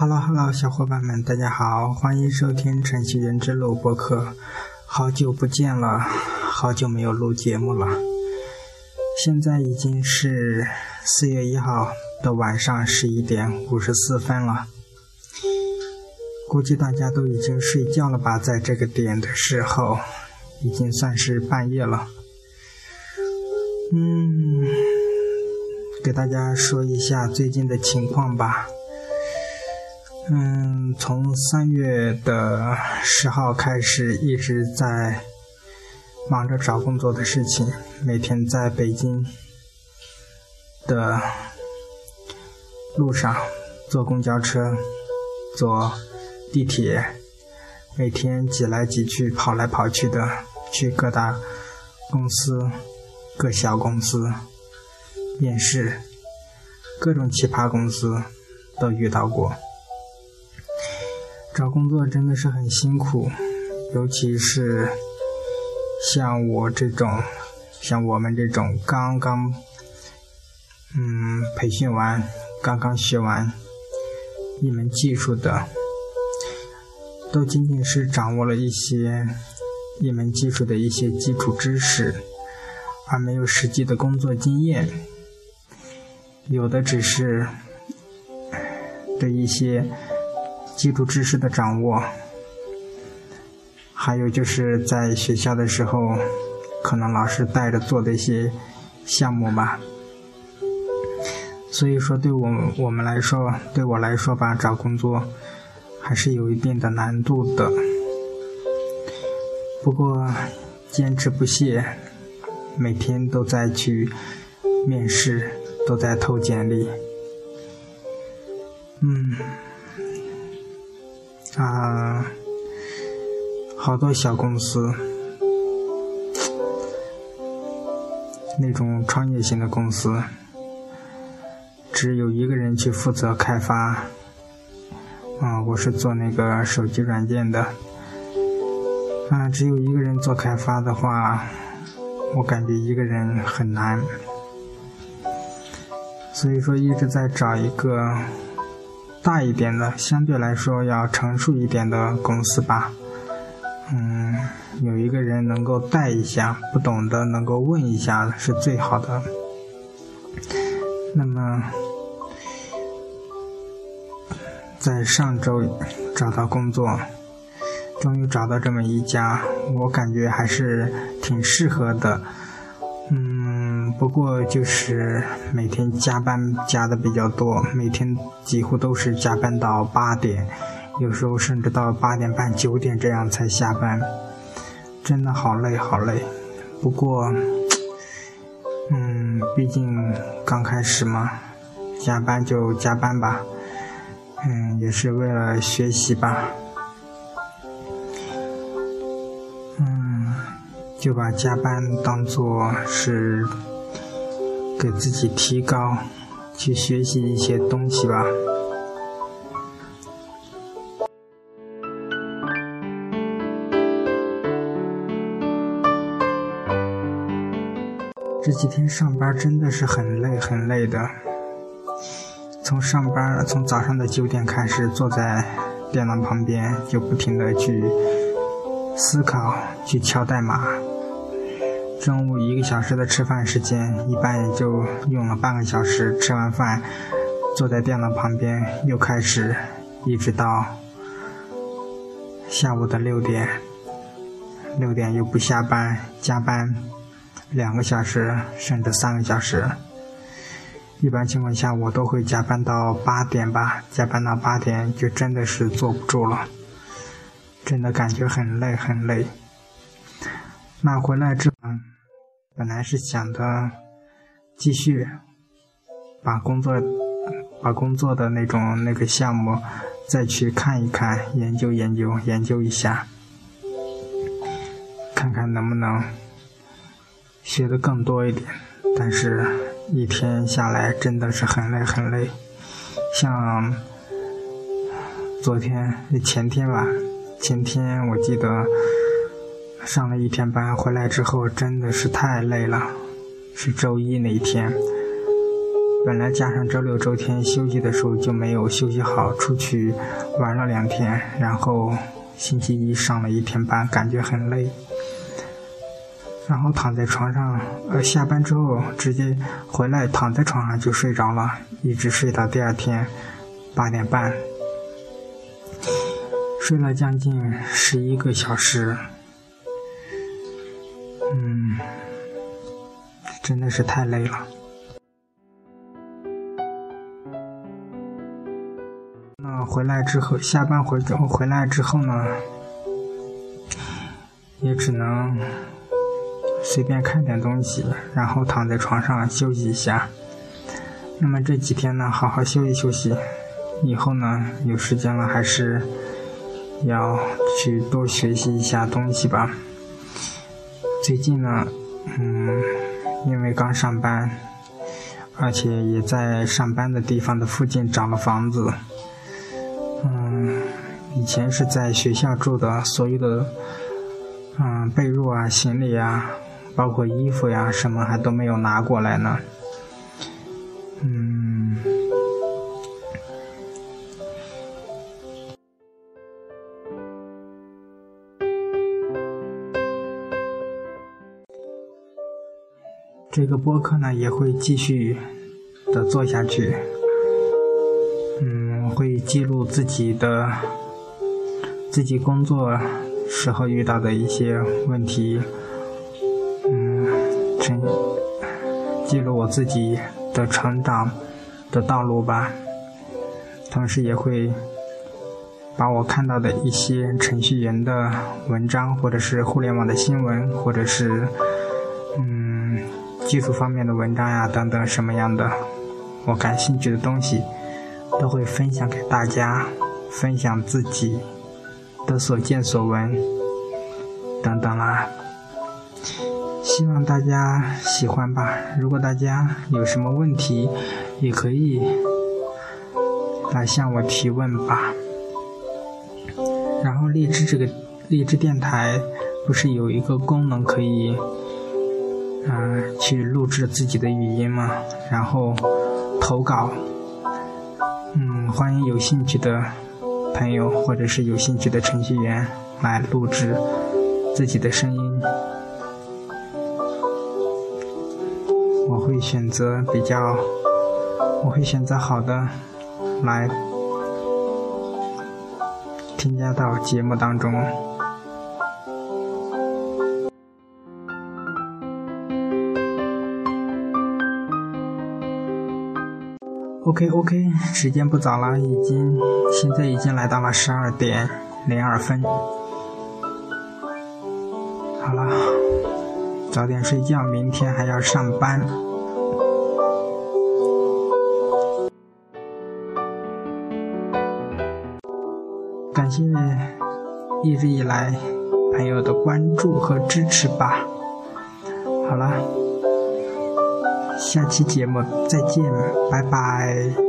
Hello Hello，小伙伴们，大家好，欢迎收听程序员之路播客。好久不见了，好久没有录节目了。现在已经是四月一号的晚上十一点五十四分了，估计大家都已经睡觉了吧？在这个点的时候，已经算是半夜了。嗯，给大家说一下最近的情况吧。嗯，从三月的十号开始，一直在忙着找工作的事情，每天在北京的路上坐公交车、坐地铁，每天挤来挤去、跑来跑去的去各大公司。各小公司面试，各种奇葩公司都遇到过。找工作真的是很辛苦，尤其是像我这种，像我们这种刚刚嗯培训完、刚刚学完一门技术的，都仅仅是掌握了一些一门技术的一些基础知识。而没有实际的工作经验，有的只是对一些基础知识的掌握，还有就是在学校的时候，可能老师带着做的一些项目吧。所以说，对我我们来说，对我来说吧，找工作还是有一定的难度的。不过，坚持不懈。每天都在去面试，都在投简历。嗯，啊，好多小公司，那种创业型的公司，只有一个人去负责开发。啊，我是做那个手机软件的。啊，只有一个人做开发的话。我感觉一个人很难，所以说一直在找一个大一点的，相对来说要成熟一点的公司吧。嗯，有一个人能够带一下，不懂的能够问一下是最好的。那么，在上周找到工作。终于找到这么一家，我感觉还是挺适合的。嗯，不过就是每天加班加的比较多，每天几乎都是加班到八点，有时候甚至到八点半、九点这样才下班，真的好累好累。不过，嗯，毕竟刚开始嘛，加班就加班吧。嗯，也是为了学习吧。嗯就把加班当做是给自己提高，去学习一些东西吧。这几天上班真的是很累很累的，从上班从早上的九点开始，坐在电脑旁边就不停的去思考，去敲代码。中午一个小时的吃饭时间，一般也就用了半个小时。吃完饭，坐在电脑旁边又开始，一直到下午的六点。六点又不下班，加班两个小时甚至三个小时。一般情况下，我都会加班到八点吧。加班到八点就真的是坐不住了，真的感觉很累很累。那回来之，本来是想着继续把工作、把工作的那种那个项目再去看一看、研究研究、研究一下，看看能不能学的更多一点。但是，一天下来真的是很累很累。像昨天、前天吧，前天我记得。上了一天班回来之后真的是太累了，是周一那一天。本来加上周六周天休息的时候就没有休息好，出去玩了两天，然后星期一上了一天班，感觉很累，然后躺在床上，呃，下班之后直接回来躺在床上就睡着了，一直睡到第二天八点半，睡了将近十一个小时，真的是太累了。那回来之后，下班回之后回来之后呢，也只能随便看点东西，然后躺在床上休息一下。那么这几天呢，好好休息休息，以后呢有时间了还是要去多学习一下东西吧。最近呢，嗯，因为刚上班，而且也在上班的地方的附近找了房子。嗯以前是在学校住的，所有的，嗯，被褥啊、行李啊，包括衣服呀，什么还都没有拿过来呢。嗯，这个播客呢也会继续的做下去。嗯，会记录自己的。自己工作时候遇到的一些问题，嗯，成记录我自己的成长的道路吧。同时也会把我看到的一些程序员的文章，或者是互联网的新闻，或者是技术方面的文章呀等等什么样的我感兴趣的东西，都会分享给大家，分享自己。的所见所闻等等啦，希望大家喜欢吧。如果大家有什么问题，也可以来向我提问吧。然后荔枝这个荔枝电台不是有一个功能可以，嗯，去录制自己的语音嘛？然后投稿，嗯，欢迎有兴趣的。朋友或者是有兴趣的程序员来录制自己的声音，我会选择比较，我会选择好的来添加到节目当中。OK OK，时间不早了，已经现在已经来到了十二点零二分。好了，早点睡觉，明天还要上班。感谢一直以来朋友的关注和支持吧。好了。下期节目再见，拜拜。